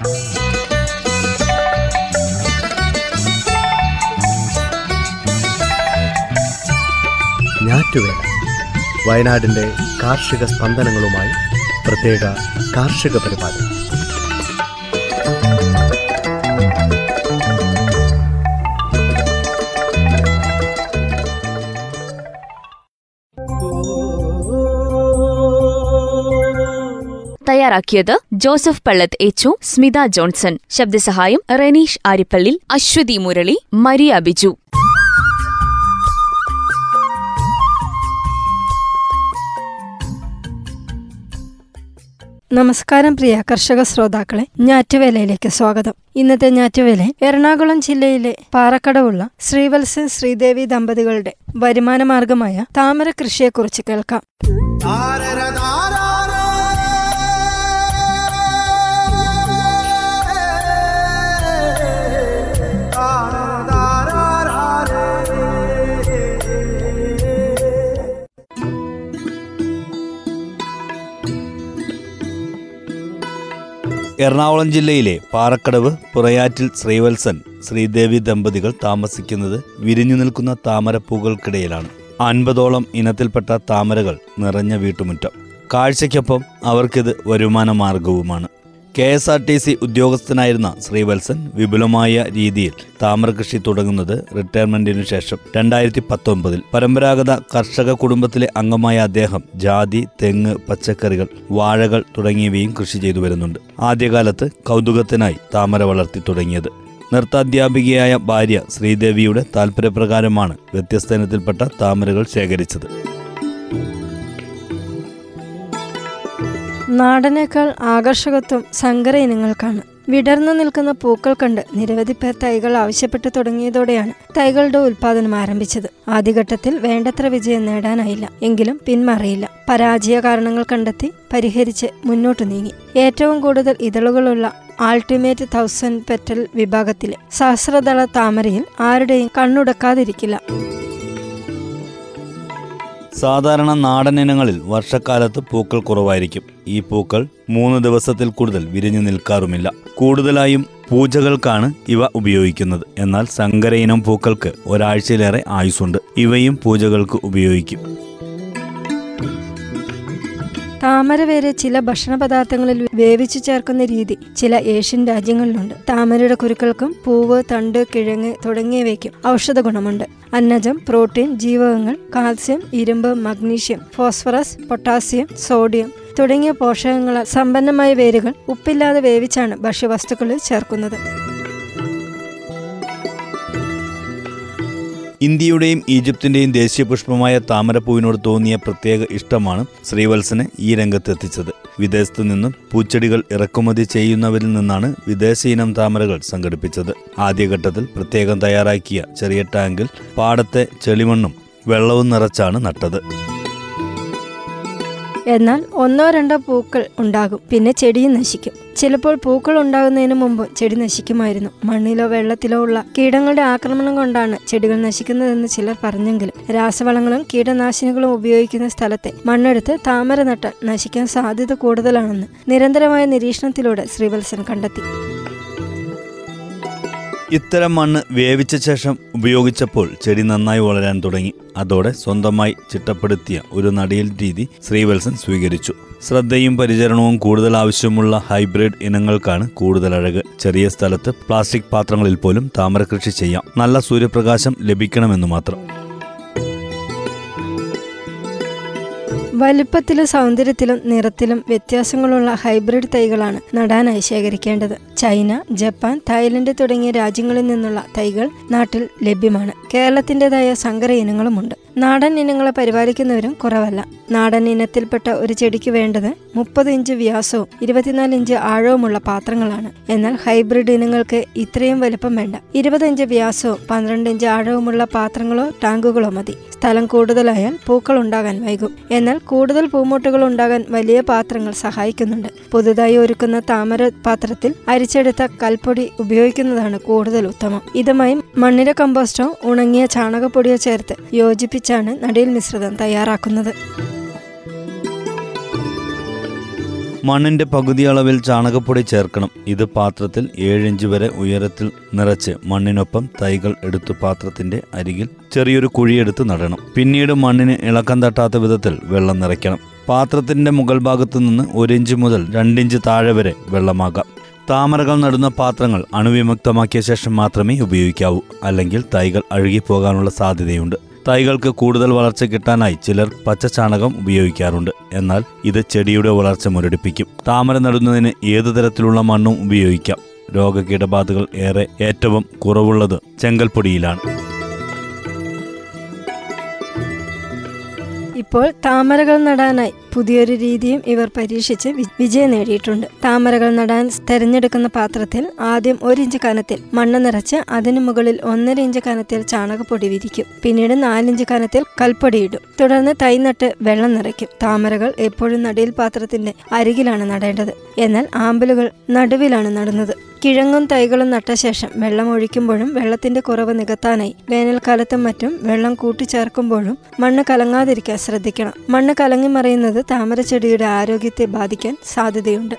ഞാറ്റുവേല. കാർഷിക സ്പന്ദനങ്ങളുമായി പ്രത്യേക കാർഷിക പരിപാടി. തയ്യാറാക്കിയത് ജോസഫ് പള്ളത്ത് എച്ചു സ്മിത ജോൺസൺ. ശബ്ദസഹായം റെനീഷ് ആരിപ്പള്ളി അശ്വതി മുരളി മരിയ ബിജു. നമസ്കാരം പ്രിയ കർഷക ശ്രോതാക്കളെ ഞാറ്റുവേലയിലേക്ക് സ്വാഗതം. ഇന്നത്തെ ഞാറ്റുവേല എറണാകുളം ജില്ലയിലെ പാറക്കടവുള്ള ശ്രീവത്സൻ ശ്രീദേവി ദമ്പതികളുടെ വരുമാന മാർഗമായ താമര കൃഷിയെക്കുറിച്ച് കേൾക്കാം. എറണാകുളം ജില്ലയിലെ പാറക്കടവ് പുറയാറ്റിൽ ശ്രീവത്സൻ ശ്രീദേവി ദമ്പതികൾ താമസിക്കുന്നത് വിരിഞ്ഞു നിൽക്കുന്ന താമരപ്പൂകൾക്കിടയിലാണ് അൻപതോളം ഇനത്തിൽപ്പെട്ട താമരകൾ നിറഞ്ഞ വീട്ടുമുറ്റം. കാഴ്ചയ്ക്കൊപ്പം അവർക്കിത് വരുമാന മാർഗവുമാണ് K S R T C ഉദ്യോഗസ്ഥനായിരുന്ന Sreevalsan വിപുലമായ രീതിയിൽ താമര കൃഷി തുടങ്ങുന്നത് റിട്ടയർമെന്റിനു ശേഷം രണ്ടായിരത്തി പത്തൊമ്പതിൽ പരമ്പരാഗത കർഷക കുടുംബത്തിലെ അംഗമായ അദ്ദേഹം ജാതി തെങ്ങ് പച്ചക്കറികൾ വാഴകൾ തുടങ്ങിയവയും കൃഷി ചെയ്തു വരുന്നുണ്ട്. ആദ്യകാലത്ത് കൗതുകത്തിനായി താമര വളർത്തി തുടങ്ങിയത്. നൃത്താധ്യാപികയായ ഭാര്യ ശ്രീദേവിയുടെ താൽപര്യപ്രകാരമാണ് വ്യത്യസ്ത ഇനത്തിൽപ്പെട്ട താമരകൾ ശേഖരിച്ചത്. നാടനേക്കാൾ ആകർഷകത്വം സങ്കര ഇനങ്ങൾക്കാണ് വിടർന്നു നിൽക്കുന്ന പൂക്കൾ കണ്ട് നിരവധി പേർ തൈകൾ ആവശ്യപ്പെട്ടു തുടങ്ങിയതോടെയാണ് തൈകളുടെ ഉൽപാദനം ആരംഭിച്ചത്. ആദ്യഘട്ടത്തിൽ വേണ്ടത്ര വിജയം നേടാനായില്ല. എങ്കിലും പിന്മാറിയില്ല. പരാജയ കാരണങ്ങൾ കണ്ടെത്തി പരിഹരിച്ച് മുന്നോട്ടു നീങ്ങി. ഏറ്റവും കൂടുതൽ ഇതളുകളുള്ള ആൾട്ടിമേറ്റ് തൗസൻഡ് പെറ്റൽ വിഭാഗത്തിലെ സഹസ്രദള താമരയിൽ ആരുടെയും കണ്ണുടക്കാതിരിക്കില്ല. സാധാരണ നാടൻ ഇനങ്ങളിൽ വർഷക്കാലത്ത് പൂക്കൾ കുറവായിരിക്കും. ഈ പൂക്കൾ മൂന്ന് ദിവസത്തിൽ കൂടുതൽ വിരിഞ്ഞു നിൽക്കാറുമില്ല. കൂടുതലായും പൂജകൾക്കാണ് ഇവ ഉപയോഗിക്കുന്നത്. എന്നാൽ സങ്കര ഇനം പൂക്കൾക്ക് ഒരാഴ്ചയിലേറെ ആയുസുണ്ട് ഇവയും പൂജകൾക്ക് ഉപയോഗിക്കും. താമര വേരെ ചില ഭക്ഷണ പദാർത്ഥങ്ങളിൽ വേവിച്ചു ചേർക്കുന്ന രീതി ചില ഏഷ്യൻ രാജ്യങ്ങളിലുണ്ട്. താമരയുടെ കുരുക്കൾക്കും പൂവ് തണ്ട് കിഴങ്ങ് തുടങ്ങിയവയ്ക്കും ഔഷധ ഗുണമുണ്ട്. അന്നജം പ്രോട്ടീൻ ജീവകങ്ങൾ കാൽസ്യം ഇരുമ്പ് മഗ്നീഷ്യം ഫോസ്ഫറസ് പൊട്ടാസ്യം സോഡിയം തുടങ്ങിയ പോഷകങ്ങളാൽ സമ്പന്നമായ വേരുകൾ ഉപ്പില്ലാതെ വേവിച്ചാണ് ഭക്ഷ്യവസ്തുക്കളിൽ ചേർക്കുന്നത്. ഇന്ത്യയുടെയും ഈജിപ്തിന്റെയും ദേശീയ പുഷ്പമായ താമരപ്പൂവിനോട് തോന്നിയ പ്രത്യേക ഇഷ്ടമാണ് ശ്രീവത്സനെ ഈ രംഗത്ത് എത്തിച്ചത് വിദേശത്തു നിന്നും പൂച്ചെടികൾ ഇറക്കുമതി ചെയ്യുന്നവരിൽ നിന്നാണ് വിദേശ ഇനം താമരകൾ സംഘടിപ്പിച്ചത്. ആദ്യഘട്ടത്തിൽ പ്രത്യേകം തയ്യാറാക്കിയ ചെറിയ ടാങ്കിൽ പാടത്തെ ചെളിമണ്ണും വെള്ളവും നിറച്ചാണ് നട്ടത്. എന്നാൽ ഒന്നോ രണ്ടോ പൂക്കൾ ഉണ്ടാകും. പിന്നെ ചെടിയും നശിക്കും. ചിലപ്പോൾ പൂക്കൾ ഉണ്ടാകുന്നതിന് മുമ്പ് ചെടി നശിക്കുമായിരുന്നു. മണ്ണിലോ വെള്ളത്തിലോ ഉള്ള കീടങ്ങളുടെ ആക്രമണം കൊണ്ടാണ് ചെടികൾ നശിക്കുന്നതെന്ന് ചിലർ പറഞ്ഞെങ്കിലും രാസവളങ്ങളും കീടനാശിനികളും ഉപയോഗിക്കുന്ന സ്ഥലത്തെ മണ്ണെടുത്ത് താമര നട്ടാൽ നശിക്കാൻ സാധ്യത കൂടുതലാണെന്ന് നിരന്തരമായ നിരീക്ഷണത്തിലൂടെ ശ്രീവത്സൻ കണ്ടെത്തി. ഇത്തരം മണ്ണ് വേവിച്ച ശേഷം ഉപയോഗിച്ചപ്പോൾ ചെടി നന്നായി വളരാൻ തുടങ്ങി. അതോടെ സ്വന്തമായി ചിട്ടപ്പെടുത്തിയ ഒരു നടിയൽ രീതി ശ്രീവത്സൻ സ്വീകരിച്ചു. ശ്രദ്ധയും പരിചരണവും കൂടുതൽ ആവശ്യമുള്ള ഹൈബ്രിഡ് ഇനങ്ങൾക്കാണ് കൂടുതൽ അഴക്. ചെറിയ സ്ഥലത്ത് പ്ലാസ്റ്റിക് പാത്രങ്ങളിൽ പോലും താമര കൃഷി ചെയ്യാം. നല്ല സൂര്യപ്രകാശം ലഭിക്കണമെന്ന് മാത്രം. വലുപ്പത്തിലും സൗന്ദര്യത്തിലും നിറത്തിലും വ്യത്യാസങ്ങളുള്ള ഹൈബ്രിഡ് തൈകളാണ് നടാനായി ശേഖരിക്കേണ്ടത്. ചൈന ജപ്പാൻ തായ്ലൻഡ് തുടങ്ങിയ രാജ്യങ്ങളിൽ നിന്നുള്ള തൈകൾ നാട്ടിൽ ലഭ്യമാണ്. കേരളത്തിന്റെതായ സങ്കര ഇനങ്ങളുമുണ്ട്. നാടൻ ഇനങ്ങളെ പരിപാലിക്കുന്നവരും കുറവല്ല. നാടൻ ഇനത്തിൽപ്പെട്ട ഒരു ചെടിക്ക് വേണ്ടത് മുപ്പത് ഇഞ്ച് വ്യാസവും ഇരുപത്തിനാല് ഇഞ്ച് ആഴവുമുള്ള പാത്രങ്ങളാണ്. എന്നാൽ ഹൈബ്രിഡ് ഇനങ്ങൾക്ക് ഇത്രയും വലുപ്പം വേണ്ട. ഇരുപത് ഇഞ്ച് വ്യാസവും പന്ത്രണ്ട് ഇഞ്ച് ആഴവുമുള്ള പാത്രങ്ങളോ ടാങ്കുകളോ മതി. സ്ഥലം കൂടുതലായാൽ പൂക്കൾ ഉണ്ടാകാൻ വൈകും. എന്നാൽ കൂടുതൽ പൂമോട്ടുകൾ ഉണ്ടാകാൻ വലിയ പാത്രങ്ങൾ സഹായിക്കുന്നുണ്ട്. പുതുതായി ഒരുക്കുന്ന താമര പാത്രത്തിൽ അരിച്ചെടുത്ത കൽപ്പൊടി ഉപയോഗിക്കുന്നതാണ് കൂടുതൽ ഉത്തമം. ഇതുമായി മണ്ണിര കമ്പോസ്റ്റോ ഉണങ്ങിയ ചാണകപ്പൊടിയോ ചേർത്ത് യോജിപ്പിച്ചാണ് നടിയിൽ മിശ്രിതം തയ്യാറാക്കുന്നത്. മണ്ണിന്റെ പകുതി അളവിൽ ചാണകപ്പൊടി ചേർക്കണം. ഇത് പാത്രത്തിൽ ഏഴിഞ്ച് വരെ ഉയരത്തിൽ നിറച്ച് മണ്ണിനൊപ്പം തൈകൾ എടുത്തു പാത്രത്തിന്റെ അരികിൽ ചെറിയൊരു കുഴിയെടുത്ത് നടണം. പിന്നീട് മണ്ണിന് ഇളക്കം തട്ടാത്ത വിധത്തിൽ വെള്ളം നിറയ്ക്കണം. പാത്രത്തിന്റെ മുകൾ ഭാഗത്തു നിന്ന് ഒരിഞ്ച് മുതൽ രണ്ടിഞ്ച് താഴെ വരെ വെള്ളമാകാം. താമരകൾ നടുന്ന പാത്രങ്ങൾ അണുവിമുക്തമാക്കിയ ശേഷം മാത്രമേ ഉപയോഗിക്കാവൂ. അല്ലെങ്കിൽ തൈകൾ അഴുകിപ്പോകാനുള്ള സാധ്യതയുണ്ട്. തൈകൾക്ക് കൂടുതൽ വളർച്ച കിട്ടാനായി ചിലർ പച്ചച്ചാണകം ഉപയോഗിക്കാറുണ്ട്. എന്നാൽ ഇത് ചെടിയുടെ വളർച്ച മുരടിപ്പിക്കും. താമര നടുന്നതിന് ഏതു തരത്തിലുള്ള മണ്ണും ഉപയോഗിക്കാം. രോഗകീടബാധകൾ ഏറെ ഏറ്റവും കുറവുള്ളത് ചെങ്കൽപ്പൊടിയിലാണ്. ഇപ്പോൾ താമരകൾ നടാനായി പുതിയൊരു രീതിയും ഇവർ പരീക്ഷിച്ച് വിജയം നേടിയിട്ടുണ്ട്. താമരകൾ നടാൻ തെരഞ്ഞെടുക്കുന്ന പാത്രത്തിൽ ആദ്യം ഒരു ഇഞ്ച് കനത്തിൽ മണ്ണ് നിറച്ച് അതിനു മുകളിൽ ഒന്നര ഇഞ്ച് കനത്തിൽ ചാണകപ്പൊടി വിരിക്കും. പിന്നീട് നാലിഞ്ച് കനത്തിൽ കൽപ്പൊടി ഇടും. തുടർന്ന് തൈ നട്ട് വെള്ളം നിറയ്ക്കും. താമരകൾ എപ്പോഴും നടിയിൽ പാത്രത്തിന്റെ അരികിലാണ് നടേണ്ടത്. എന്നാൽ ആമ്പലുകൾ നടുവിലാണ് നടുന്നത്. കിഴങ്ങും തൈകളും നട്ട ശേഷം വെള്ളം ഒഴിക്കുമ്പോഴും വെള്ളത്തിന്റെ കുറവ് നികത്താനായി വേനൽക്കാലത്തും മറ്റും വെള്ളം കൂട്ടിച്ചേർക്കുമ്പോഴും മണ്ണ് കലങ്ങാതിരിക്കാൻ ശ്രദ്ധിക്കണം. മണ്ണ് കലങ്ങി താമരച്ചെടിയുടെ ആരോഗ്യത്തെ ബാധിക്കാൻ സാധ്യതയുണ്ട്.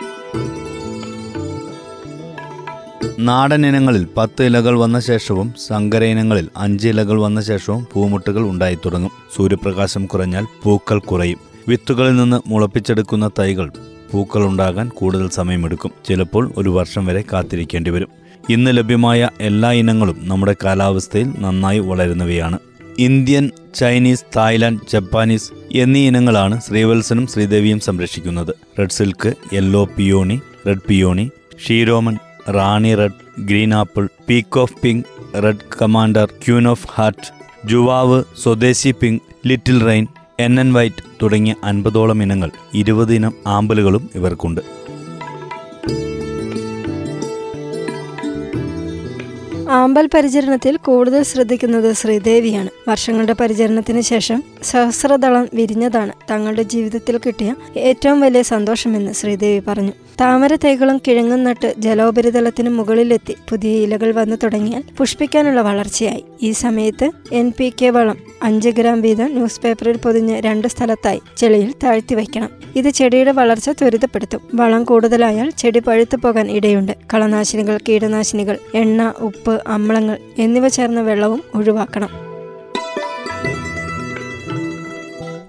നാടൻ ഇനങ്ങളിൽ പത്ത് ഇലകൾ വന്ന ശേഷവും സങ്കര ഇനങ്ങളിൽ അഞ്ച് ഇലകൾ വന്ന ശേഷവും പൂമുട്ടുകൾ ഉണ്ടായി തുടങ്ങും. സൂര്യപ്രകാശം കുറഞ്ഞാൽ പൂക്കൾ കുറയും. വിത്തുകളിൽ നിന്ന് മുളപ്പിച്ചെടുക്കുന്ന തൈകൾ പൂക്കൾ ഉണ്ടാകാൻ കൂടുതൽ സമയമെടുക്കും. ചിലപ്പോൾ ഒരു വർഷം വരെ കാത്തിരിക്കേണ്ടി വരും. ഇന്ന് ലഭ്യമായ എല്ലാ ഇനങ്ങളും നമ്മുടെ കാലാവസ്ഥയിൽ നന്നായി വളരുന്നവയാണ്. ഇന്ത്യൻ ചൈനീസ് തായ്ലാന്റ് ജപ്പാനീസ് എന്നീ ഇനങ്ങളാണ് ശ്രീവത്സനും ശ്രീദേവിയും സംരക്ഷിക്കുന്നത്. Red silk yellow peony red peony ഷീരോമൻ Rani red green apple peak of pink red commander queen of heart ജുവാവ് സ്വദേശി pink little rain N N white തുടങ്ങിയ അൻപതോളം ഇനങ്ങൾ ഇരുപത് ഇനം ആമ്പലുകളും ഇവർക്കുണ്ട്. ആമ്പൽ പരിചരണത്തിൽ കൂടുതൽ ശ്രദ്ധിക്കുന്നത് ശ്രീദേവിയാണ്. വർഷങ്ങളുടെ പരിചരണത്തിന് ശേഷം സഹസ്രദളം വിരിഞ്ഞതാണ് തങ്ങളുടെ ജീവിതത്തിൽ കിട്ടിയ ഏറ്റവും വലിയ സന്തോഷമെന്ന് ശ്രീദേവി പറഞ്ഞു. താമര തൈകളും കിഴങ്ങും നട്ട് ജലോപരിതലത്തിന് മുകളിലെത്തി പുതിയ ഇലകൾ വന്നു തുടങ്ങിയാൽ പുഷ്പിക്കാനുള്ള വളർച്ചയായി. ഈ സമയത്ത് എൻ പി കെ വളം അഞ്ച് ഗ്രാം വീതം ന്യൂസ് പേപ്പറിൽ പൊതിഞ്ഞ് രണ്ട് സ്ഥലത്തായി ചെളിയിൽ താഴ്ത്തി വയ്ക്കണം. ഇത് ചെടിയുടെ വളർച്ച ത്വരിതപ്പെടുത്തും. വളം കൂടുതലായാൽ ചെടി പഴുത്തു പോകാൻ ഇടയുണ്ട്. കളനാശിനികൾ കീടനാശിനികൾ എണ്ണ ഉപ്പ് അമ്ലങ്ങൾ എന്നിവ ചേർന്ന വെള്ളവും ഒഴിവാക്കണം.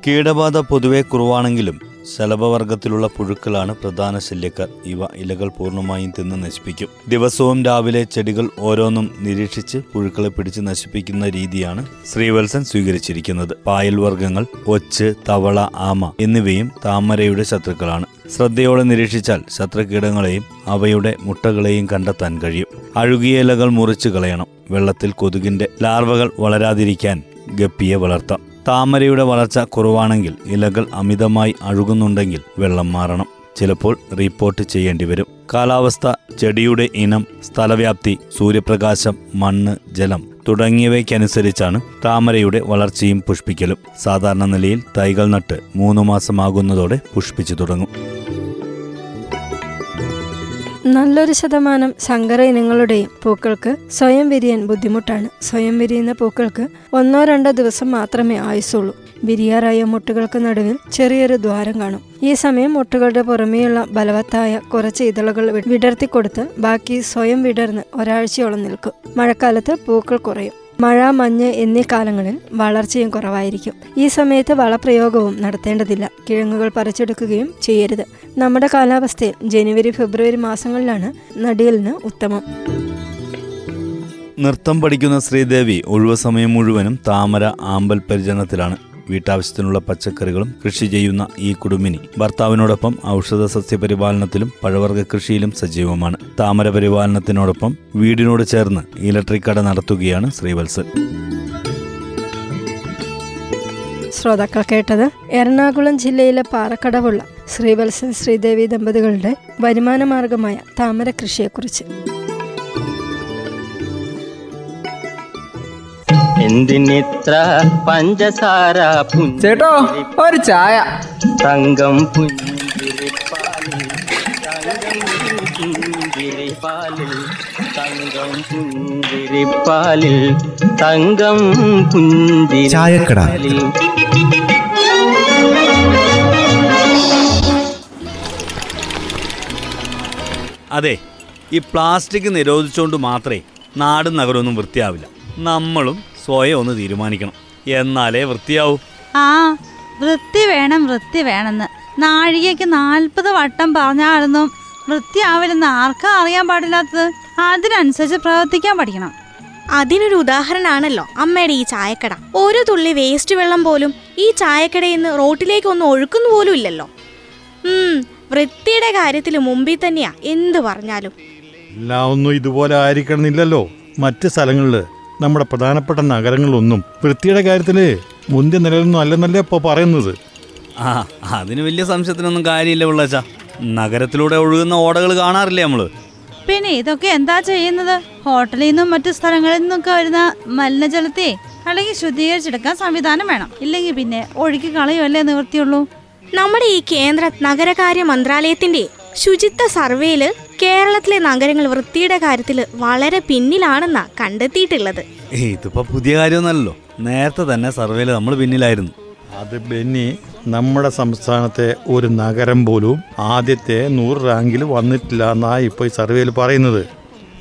കീടബാധ പൊതുവെ കുറവാണെങ്കിലും ശലഭവർഗത്തിലുള്ള പുഴുക്കളാണ് പ്രധാന ശല്യക്കാർ. ഇവ ഇലകൾ പൂർണമായും തിന്ന് നശിപ്പിക്കും. ദിവസവും രാവിലെ ചെടികൾ ഓരോന്നും നിരീക്ഷിച്ച് പുഴുക്കളെ പിടിച്ച് നശിപ്പിക്കുന്ന രീതിയാണ് ശ്രീവത്സൻ സ്വീകരിച്ചിരിക്കുന്നത്. പായൽ വർഗങ്ങൾ ഒച്ച് തവള ആമ എന്നിവയും താമരയുടെ ശത്രുക്കളാണ്. ശ്രദ്ധയോടെ നിരീക്ഷിച്ചാൽ ശത്രുകീടങ്ങളെയും അവയുടെ മുട്ടകളെയും കണ്ടെത്താൻ കഴിയും. അഴുകിയ ഇലകൾ മുറിച്ചു കളയണം. വെള്ളത്തിൽ കൊതുകിന്റെ ലാർവകൾ വളരാതിരിക്കാൻ ഗപ്പിയെ വളർത്താം. താമരയുടെ വളർച്ച കുറവാണെങ്കിൽ ഇലകൾ അമിതമായി അഴുകുന്നുണ്ടെങ്കിൽ വെള്ളം മാറണം. ചിലപ്പോൾ റിപ്പോർട്ട് ചെയ്യേണ്ടി വരും. കാലാവസ്ഥ ചെടിയുടെ ഇനം സ്ഥലവ്യാപ്തി സൂര്യപ്രകാശം മണ്ണ് ജലം തുടങ്ങിയവയ്ക്കനുസരിച്ചാണ് താമരയുടെ വളർച്ചയും പുഷ്പിക്കലും. സാധാരണ നിലയിൽ തൈകൾ നട്ട് മൂന്ന് മാസമാകുന്നതോടെ പുഷ്പിച്ചു തുടങ്ങും. നല്ലൊരു ശതമാനം സങ്കര ഇനങ്ങളുടെയും പൂക്കൾക്ക് സ്വയം വിരിയാൻ ബുദ്ധിമുട്ടാണ്. സ്വയം വിരിയുന്ന പൂക്കൾക്ക് ഒന്നോ രണ്ടോ ദിവസം മാത്രമേ ആയുസുള്ളൂ വിരിയാറായ മുട്ടുകൾക്ക് നടുവിൽ ചെറിയൊരു ദ്വാരം കാണും. ഈ സമയം മുട്ടുകളുടെ പുറമെയുള്ള ബലവത്തായ കുറച്ച് ഇതളുകൾ വിടർത്തിക്കൊടുത്ത് ബാക്കി സ്വയം വിടർന്ന് ഒരാഴ്ചയോളം നിൽക്കും. മഴക്കാലത്ത് പൂക്കൾ കുറയും. മഴ മഞ്ഞ് എന്നീ കാലങ്ങളിൽ വളർച്ചയും കുറവായിരിക്കും. ഈ സമയത്ത് വളപ്രയോഗവും നടത്തേണ്ടതില്ല. കിഴങ്ങുകൾ പറിച്ചെടുക്കുകയും ചെയ്യരുത്. നമ്മുടെ കാലാവസ്ഥയിൽ ജനുവരി ഫെബ്രുവരി മാസങ്ങളിലാണ് നടിയലിന് ഉത്തമം. നൃത്തം പഠിക്കുന്ന ശ്രീദേവി ഒഴിവു സമയം മുഴുവനും താമര ആമ്പൽ പരിചരണത്തിലാണ്. വീട്ടാവശ്യത്തിനുള്ള പച്ചക്കറികളും കൃഷി ചെയ്യുന്ന ഈ കുടുംബിനി ഭർത്താവിനോടൊപ്പം ഔഷധ സസ്യ പരിപാലനത്തിലും പഴവർഗ കൃഷിയിലും സജീവമാണ്. താമര പരിപാലനത്തിനോടൊപ്പം വീടിനോട് ചേർന്ന് ഇലക്ട്രിക് കട നടത്തുകയാണ് ശ്രീവത്സൻ. ശ്രോതാക്കൾ കേട്ടത് എറണാകുളം ജില്ലയിലെ പാറക്കടവുള്ള ശ്രീവത്സൻ ശ്രീദേവി ദമ്പതികളുടെ വരുമാന മാർഗമായ താമര കൃഷിയെക്കുറിച്ച്. എന്തിനിത്ര പഞ്ചസാര ചേട്ടോ ഒരു ചായ. തങ്കം പുഞ്ചിരിപ്പാലിൽ തങ്കം പുഞ്ചിരിപ്പാലിൽ തങ്കം പുഞ്ചിരിപ്പാലിൽ. അതെ ഈ പ്ലാസ്റ്റിക് നിരോധിച്ചുകൊണ്ട് മാത്രമേ നാടും നഗരമൊന്നും വൃത്തിയാവില്ല. നമ്മളും സ്വയം ഒന്ന് തീരുമാനിക്കണം. എന്നാലേ വൃത്തിയാവൂ. ആ വൃത്തി വേണം വൃത്തി വേണമെന്ന്. നാഴികയ്ക്ക് നാൽപ്പത് വട്ടം പറഞ്ഞാലൊന്നും വൃത്തിയാവില്ലെന്ന് ആർക്കാ അറിയാൻ പാടില്ലാത്തത്? അതിനനുസരിച്ച് പ്രവർത്തിക്കാൻ പഠിക്കണം. അതിനൊരു ഉദാഹരണമാണല്ലോ അമ്മയുടെ ഈ ചായക്കട. ഒരു തുള്ളി വേസ്റ്റ് വെള്ളം പോലും ഈ ചായക്കടയിൽ നിന്ന് റോട്ടിലേക്ക് ഒന്നും ഒഴുക്കുന്നു പോലും ഇല്ലല്ലോ. ഉം, വൃത്തിയുടെ കാര്യത്തിൽ മുമ്പിൽ തന്നെയാ എന്ത് പറഞ്ഞാലും. എല്ലാം ഒന്നും ഇതുപോലെ ആയിരിക്കണമെന്നില്ലല്ലോ. മറ്റു സ്ഥലങ്ങളിൽ നമ്മുടെ പ്രധാനപ്പെട്ട നഗരങ്ങളൊന്നും വൃത്തിയുടെ കാര്യത്തിൽ മുന്തിയ നിലയിലൊന്നും അല്ലെന്നല്ലേ ഇപ്പോൾ പറയുന്നത്? ആ അതിന് വലിയ സംശയത്തിനൊന്നും കാര്യമില്ല ഉള്ളച്ചാ നഗരത്തിലൂടെ ഒഴുകുന്ന ഓടകൾ കാണാറില്ലേ നമ്മൾ? പിന്നെ ഇതൊക്കെ എന്താ ചെയ്യുന്നത്? ഹോട്ടലിൽ നിന്നും മറ്റു സ്ഥലങ്ങളിൽ നിന്നൊക്കെ വരുന്ന മലിനജലത്തെ അല്ലെങ്കിൽ ശുദ്ധീകരിച്ചെടുക്കാൻ സംവിധാനം വേണം. ഇല്ലെങ്കിൽ പിന്നെ ഒഴുക്കി കളയുമല്ലേ നിവൃത്തിയുള്ളൂ? നമ്മുടെ ഈ കേന്ദ്ര നഗരകാര്യ മന്ത്രാലയത്തിന്റെ ശുചിത്വ സർവേയിൽ കേരളത്തിലെ നഗരങ്ങൾ വൃത്തിയുടെ കാര്യത്തിൽ വളരെ പിന്നിലാണെന്നാ കണ്ടെത്തിയിട്ടുള്ളത്. ഇതിപ്പോ പുതിയ കാര്യമൊന്നല്ലോ നേരത്തെ തന്നെ സർവേയിൽ നമ്മൾ പിന്നിലായിരുന്നു. അത് ബെന്നി നമ്മുടെ സംസ്ഥാനത്തെ ഒരു നഗരം പോലും ആദ്യത്തെ നൂറ് റാങ്കിൽ വന്നിട്ടില്ല എന്നാ ഇപ്പോൾ ഈ സർവേയിൽ പറയുന്നത്.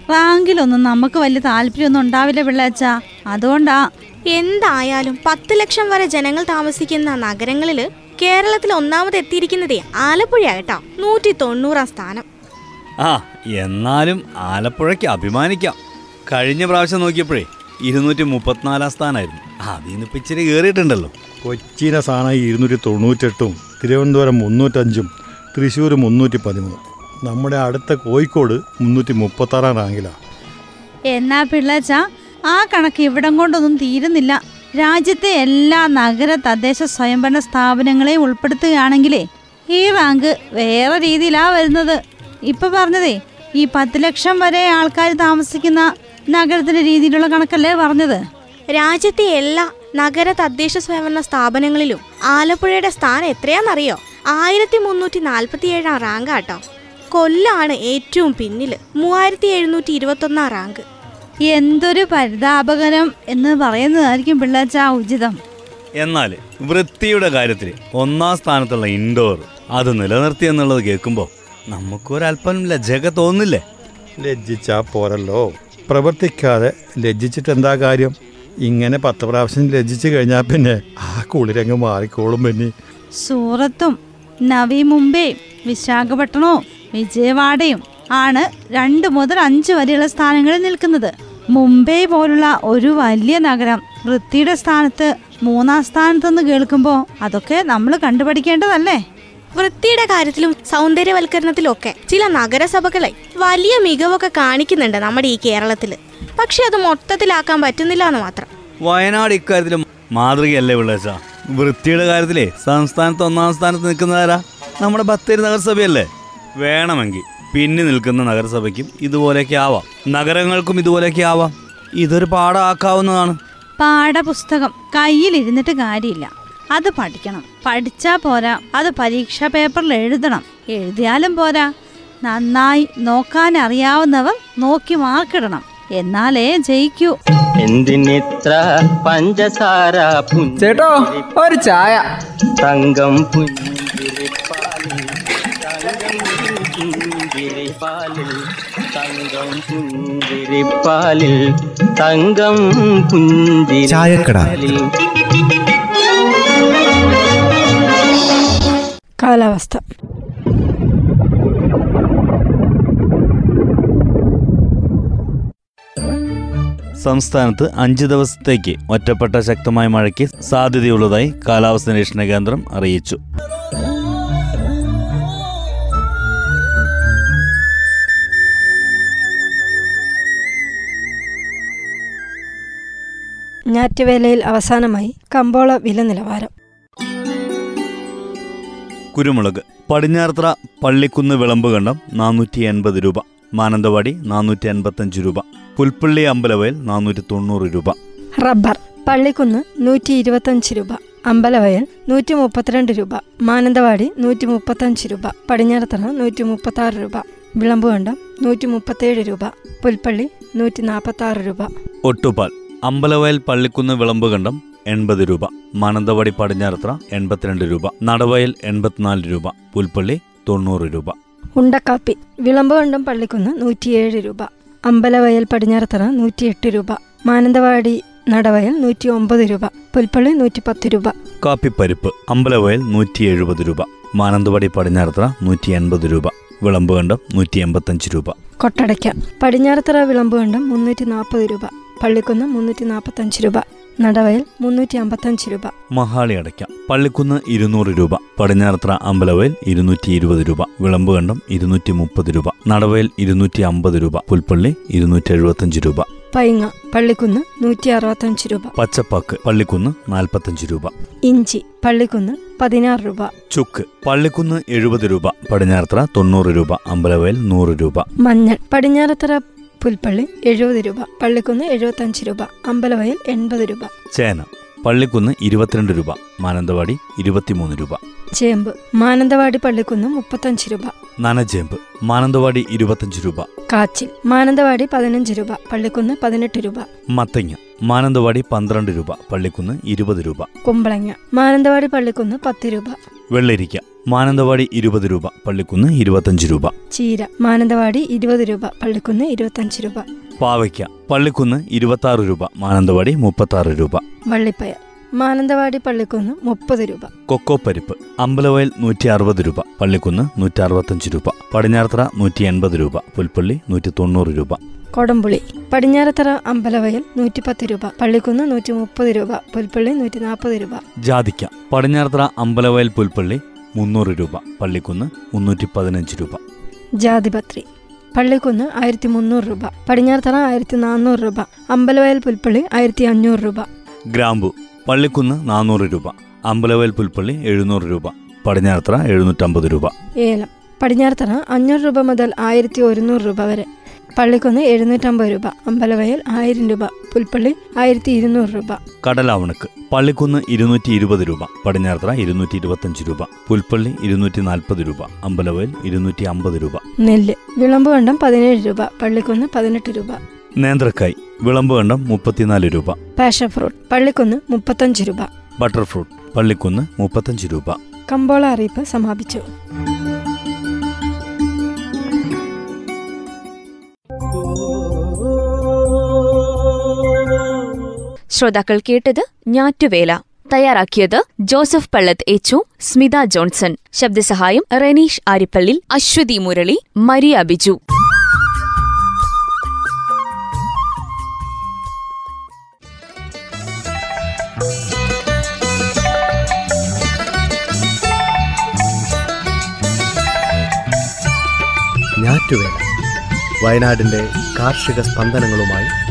റാങ്കിലൊന്നും നമുക്ക് വലിയ താല്പര്യമൊന്നും ഉണ്ടാവില്ല പിള്ളേച്ച. അതുകൊണ്ടാ. എന്തായാലും പത്ത് ലക്ഷം വരെ ജനങ്ങൾ താമസിക്കുന്ന നഗരങ്ങളിൽ കേരളത്തിൽ ഒന്നാമത് എത്തിയിരിക്കുന്നതേ ആലപ്പുഴ കേട്ടോ. നൂറ്റി തൊണ്ണൂറാം സ്ഥാനം. ആ എന്നാലും ആലപ്പുഴയ്ക്ക് അഭിമാനിക്കാം. കഴിഞ്ഞ പ്രാവശ്യം നോക്കിയപ്പോഴേ ഇരുന്നൂറ്റി മുപ്പത്തിനാലാം സ്ഥാനമായിരുന്നു. അതിൽ നിന്ന് ഇപ്പം ഇച്ചിരി കയറിയിട്ടുണ്ടല്ലോ. കൊച്ചിയിലെ സ്ഥാനം ഇരുന്നൂറ്റി തൊണ്ണൂറ്റെട്ടും തിരുവനന്തപുരം മുന്നൂറ്റഞ്ചും തൃശ്ശൂർ മുന്നൂറ്റി പതിമൂന്നും നമ്മുടെ അടുത്ത കോഴിക്കോട് മുന്നൂറ്റി മുപ്പത്താറാം റാങ്കിലാണ് എന്നാ പിള്ളച്ച ആ കണക്ക് ഇവിടം കൊണ്ടൊന്നും തീരുന്നില്ല. രാജ്യത്തെ എല്ലാ നഗര തദ്ദേശ സ്വയംഭരണ സ്ഥാപനങ്ങളെയും ഉൾപ്പെടുത്തുകയാണെങ്കിലേ ഈ റാങ്ക് വേറെ രീതിയിലാ വരുന്നത്. ഇപ്പൊ പറഞ്ഞതേ ഈ പത്ത് ലക്ഷം വരെ ആൾക്കാർ താമസിക്കുന്ന നഗരത്തിന്റെ രീതിയിലുള്ള കണക്കല്ലേ പറഞ്ഞത്? രാജ്യത്തെ എല്ലാ നഗര തദ്ദേശ സ്വയംഭരണ സ്ഥാപനങ്ങളിലും ആലപ്പുഴയുടെ സ്ഥാനം എത്രയാണെന്നറിയോ? ആയിരത്തി മുന്നൂറ്റി നാൽപ്പത്തി ഏഴാം റാങ്ക് ആട്ടോ കൊല്ലാണ് ഏറ്റവും പിന്നിൽ മൂവായിരത്തി എഴുന്നൂറ്റി ഇരുപത്തൊന്നാം റാങ്ക്. എന്തൊരു പരിതാപകരം എന്ന് പറയുന്നതായിരിക്കും പിള്ളേച്ച ഉചിതം. എന്നാൽ വൃത്തിയുടെ കാര്യത്തിൽ ഒന്നാം സ്ഥാനത്തുള്ള ഇൻഡോർ അത് നിലനിർത്തി എന്നുള്ളത് കേൾക്കുമ്പോൾ നമുക്കൊരല്പം ലജ്ജയൊക്കെ തോന്നില്ലേ ലജ്ജിച്ചാ പോരല്ലോ. പ്രവർത്തിക്കാതെ ലജ്ജിച്ചിട്ട് എന്താ കാര്യം? ഇങ്ങനെ പത്ത് പ്രാവശ്യം ലജ്ജിച്ചു കഴിഞ്ഞാൽ പിന്നെ ആ കുളിരങ്ങ് മാറിക്കോളും പിന്നെ സൂറത്തും നവി മുംബൈയും വിശാഖപട്ടണവും വിജയവാഡയും ആണ് രണ്ട് മുതൽ അഞ്ച് വരെയുള്ള സ്ഥാനങ്ങളിൽ നിൽക്കുന്നത്. മുംബൈ പോലുള്ള ഒരു വലിയ നഗരം വൃത്തിയുടെ സ്ഥാനത്ത് മൂന്നാം സ്ഥാനത്തെന്ന് കേൾക്കുമ്പോൾ അതൊക്കെ നമ്മൾ കണ്ടുപഠിക്കേണ്ടതല്ലേ? വൃത്തിയുടെ കാര്യത്തിലും സൗന്ദര്യവൽക്കരണത്തിലും ഒക്കെ ചില നഗരസഭകളെ വലിയ മികവൊക്കെ കാണിക്കുന്നുണ്ട് നമ്മുടെ ഈ കേരളത്തിൽ പക്ഷെ അത് മൊത്തത്തിലാക്കാൻ പറ്റുന്നില്ല എന്ന് മാത്രം. വയനാട് ഇക്കാര്യത്തിലും മാതൃകയല്ലേ വിളച്ച വൃത്തിയുടെ കാര്യത്തിലേ സംസ്ഥാനത്ത് ഒന്നാം സ്ഥാനത്ത് നിൽക്കുന്നതാരാ? നമ്മുടെ ബത്തേരി നഗരസഭയല്ലേ? വേണമെങ്കിൽ പിന്നെ നിൽക്കുന്ന നഗരസഭയ്ക്കും ഇതുപോലെയൊക്കെ ആവാം. നഗരങ്ങൾക്കും ഇതുപോലെയൊക്കെ ആവാം. ഇതൊരു പാഠമാക്കാവുന്നതാണ്. പാഠപുസ്തകം കയ്യിലിരുന്നിട്ട് കാര്യമില്ല. അത് പഠിക്കണം. പഠിച്ചാ പോരാ. അത് പരീക്ഷാ പേപ്പറിൽ എഴുതണം. എഴുതിയാലും പോരാ. നന്നായി നോക്കാൻ അറിയാവുന്നവർ നോക്കി മാർക്കിടണം. എന്നാലേ ജയിക്കൂ. എന്തിനിത്ര പഞ്ചസാര ചേട്ടോ ഒരു ചായ. തങ്കം പുഞ്ചിരിപ്പാലിൽ തങ്കം പുഞ്ചിരിപ്പാലിൽ തങ്കം പുഞ്ചിരിപ്പാലിൽ തങ്കം ചായക്കട. കാലാവസ്ഥ. സംസ്ഥാനത്ത് അഞ്ച് ദിവസത്തേക്ക് ഒറ്റപ്പെട്ട ശക്തമായ മഴയ്ക്ക് സാധ്യതയുള്ളതായി കാലാവസ്ഥ നിരീക്ഷണ കേന്ദ്രം അറിയിച്ചു. ഞാറ്റുവേലയിൽ അവസാനമായി കമ്പോള വില നിലവാരം കുരുമുളക് പടിഞ്ഞാറത്ര പള്ളിക്കുന്ന് വിളമ്പ് കണ്ടം നാനൂറ്റി എൺപത് രൂപ മാനന്തവാടി നാനൂറ്റി എൺപത്തഞ്ച് രൂപ പുൽപ്പള്ളി അമ്പലവയൽ നാനൂറ്റി തൊണ്ണൂറ് രൂപ. റബ്ബർ പള്ളിക്കുന്ന് നൂറ്റി ഇരുപത്തഞ്ച് രൂപ അമ്പലവയൽ നൂറ്റി മുപ്പത്തിരണ്ട് രൂപ മാനന്തവാടി നൂറ്റി മുപ്പത്തഞ്ച് രൂപ പടിഞ്ഞാറത്തറ നൂറ്റി മുപ്പത്താറ് രൂപ വിളമ്പുകണ്ടം നൂറ്റി മുപ്പത്തേഴ് രൂപ പുൽപ്പള്ളി നൂറ്റി നാൽപ്പത്താറ് രൂപ. ഒട്ടുപാൽ അമ്പലവയൽ പള്ളിക്കുന്ന് വിളമ്പ് കണ്ടം എൺപത് രൂപ. മാനന്തവാടി പടിഞ്ഞാറത്ര എൺപത്തിരണ്ട് രൂപ. നടവയൽ എൺപത്തിനാല് രൂപ. പുൽപ്പള്ളി തൊണ്ണൂറ് രൂപ. ഉണ്ടക്കാപ്പി വിളമ്പുകണ്ടം പള്ളിക്കുന്ന് നൂറ്റിയേഴ് രൂപ. അമ്പലവയൽ പടിഞ്ഞാറത്തറ നൂറ്റിയെട്ട് രൂപ. മാനന്തവാടി നടവയൽ നൂറ്റി ഒമ്പത് രൂപ. പുൽപ്പള്ളി നൂറ്റി പത്ത് രൂപ. കാപ്പിപ്പരിപ്പ് അമ്പലവയൽ നൂറ്റി എഴുപത് രൂപ. മാനന്തവാടി പടിഞ്ഞാറത്തറ നൂറ്റി എൺപത് രൂപ. വിളമ്പുകണ്ടം നൂറ്റി എൺപത്തഞ്ച് രൂപ. കൊട്ടടയ്ക്ക പടിഞ്ഞാറത്തറ വിളമ്പുകണ്ടം മുന്നൂറ്റി നാൽപ്പത് രൂപ. പള്ളിക്കുന്ന് മുന്നൂറ്റി നാൽപ്പത്തഞ്ച് രൂപ. നടവയൽ മുന്നൂറ്റി അമ്പത്തഞ്ച് രൂപ. മഹാളി അടയ്ക്ക. പള്ളിക്കുന്ന് ഇരുന്നൂറ് രൂപ. പടിഞ്ഞാറത്ര അമ്പലവയൽ ഇരുന്നൂറ്റി ഇരുപത് രൂപ. വിളമ്പുകണ്ടം ഇരുന്നൂറ്റി മുപ്പത് രൂപ. നടവയൽ ഇരുന്നൂറ്റി അമ്പത് രൂപ. പുൽപ്പള്ളി ഇരുന്നൂറ്റി എഴുപത്തഞ്ച് രൂപ. പൈങ്ങ പള്ളിക്കുന്ന് നൂറ്റി അറുപത്തഞ്ച് രൂപ. പച്ചപ്പാക്ക് പള്ളിക്കുന്ന് നാൽപ്പത്തഞ്ച് രൂപ. ഇഞ്ചി പള്ളിക്കുന്ന് പതിനാറ് രൂപ. ചുക്ക് പള്ളിക്കുന്ന് എഴുപത് രൂപ. പടിഞ്ഞാറത്ര തൊണ്ണൂറ് രൂപ. അമ്പലവയൽ നൂറ് രൂപ. മഞ്ഞൾ പടിഞ്ഞാറത്തറ പുൽപ്പള്ളി എഴുപത് രൂപ പള്ളിക്കുന്ന് എഴുപത്തഞ്ച് രൂപ അമ്പലവയൽ എൺപത് രൂപ. ചേന പള്ളിക്കുന്ന് ഇരുപത്തിരണ്ട് രൂപ മാനന്തവാടി ഇരുപത്തിമൂന്ന് രൂപ. ചേമ്പ് മാനന്തവാടി പള്ളിക്കുന്ന് മുപ്പത്തഞ്ച് രൂപ. നനചേമ്പ് മാനന്തവാടി ഇരുപത്തഞ്ച് രൂപ. കാച്ചിൽ മാനന്തവാടി പതിനഞ്ച് രൂപ പള്ളിക്കുന്ന് പതിനെട്ട് രൂപ. മത്തങ്ങ മാനന്തവാടി പന്ത്രണ്ട് രൂപ പള്ളിക്കുന്ന് ഇരുപത് രൂപ. കുമ്പളങ്ങ മാനന്തവാടി പള്ളിക്കുന്ന് പത്ത് രൂപ. വെള്ളരിക്ക മാനന്തവാടി ഇരുപത് രൂപ പള്ളിക്കുന്ന് ഇരുപത്തഞ്ച് രൂപ. ചീര മാനന്തവാടി ഇരുപത് രൂപ പള്ളിക്കുന്ന് ഇരുപത്തഞ്ച് രൂപ. പാവയ്ക്ക പള്ളിക്കുന്ന് ഇരുപത്തി ആറ് രൂപ മാനന്തവാടി മുപ്പത്തി ആറ് രൂപ. വള്ളിപ്പയർ മാനന്തവാടി പള്ളിക്കുന്ന് മുപ്പത് രൂപ. കൊക്കോ പരിപ്പ് അമ്പലവയൽ നൂറ്റി അറുപത് രൂപ പള്ളിക്കുന്ന് നൂറ്റി അറുപത്തഞ്ച് രൂപ. പടിഞ്ഞാറത്തറ നൂറ്റി എൺപത് രൂപ പുൽപ്പള്ളി നൂറ്റി തൊണ്ണൂറ് രൂപ. കൊടംപുളി പടിഞ്ഞാറത്തറ അമ്പലവയൽ നൂറ്റി പത്ത് രൂപ പള്ളിക്കുന്ന് നൂറ്റി മുപ്പത് രൂപ പുൽപ്പള്ളി നൂറ്റി നാൽപ്പത് രൂപ. ജാതിക്ക പടിഞ്ഞാറത്തറ അമ്പലവയൽ പുൽപ്പള്ളി മുന്നൂറ് രൂപ പള്ളിക്കുന്ന് മുന്നൂറ്റി പതിനഞ്ച് രൂപ. ജാതിപത്രി പള്ളിക്കുന്ന് ആയിരത്തി മുന്നൂറ് രൂപ പടിഞ്ഞാറത്തറ ആയിരത്തി നാനൂറ് രൂപ അമ്പലവയൽ പുൽപ്പള്ളി ആയിരത്തി അഞ്ഞൂറ് രൂപ. ഗ്രാമ്പു പള്ളിക്കുന്ന് നാനൂറ് രൂപ അമ്പലവയൽ പുൽപ്പള്ളി എഴുന്നൂറ് രൂപ പടിഞ്ഞാറത്തറ എഴുന്നൂറ്റമ്പത് രൂപ. ഏലം പടിഞ്ഞാറത്തറ അഞ്ഞൂറ് രൂപ മുതൽ ആയിരത്തി ഒരുന്നൂറ് രൂപ വരെ. പള്ളിക്കുന്ന് എഴുന്നൂറ്റമ്പത് രൂപ അമ്പലവയൽ ആയിരം രൂപ പുൽപ്പള്ളി ആയിരത്തി ഇരുന്നൂറ് രൂപ. കടലാവണക്ക് പള്ളിക്കുന്ന് ഇരുന്നൂറ്റി ഇരുപത് രൂപ പടിഞ്ഞാറത്തറ ഇരുന്നൂറ്റി ഇരുപത്തഞ്ച് രൂപ പുൽപ്പള്ളി ഇരുന്നൂറ്റി നാൽപ്പത് രൂപ അമ്പലവയൽ ഇരുന്നൂറ്റി അമ്പത് രൂപ. നെല്ല് വിളമ്പുകണ്ടം പതിനേഴ് രൂപ പള്ളിക്കുന്ന് പതിനെട്ട് രൂപ. നേന്ത്രക്കായ് വിളമ്പുകണ്ടം മുപ്പത്തിനാല് രൂപ. പാഷൻ ഫ്രൂട്ട് പള്ളിക്കുന്ന് മുപ്പത്തഞ്ച് രൂപ. ബട്ടർ ഫ്രൂട്ട് പള്ളിക്കുന്ന് മുപ്പത്തഞ്ച് രൂപ. കമ്പോള അറിയിപ്പ് സമാപിച്ചു. ശ്രോതാക്കൾ കേട്ടത് ഞാറ്റുവേല. തയ്യാറാക്കിയത് ജോസഫ് പള്ളത്ത് എച്ചു സ്മിത ജോൺസൺ. ശബ്ദസഹായം റനീഷ് ആരിപ്പള്ളി അശ്വതി മുരളി മരിയ ബിജു. വയനാടിന്റെ കാർഷിക സ്പന്ദനങ്ങളുമായി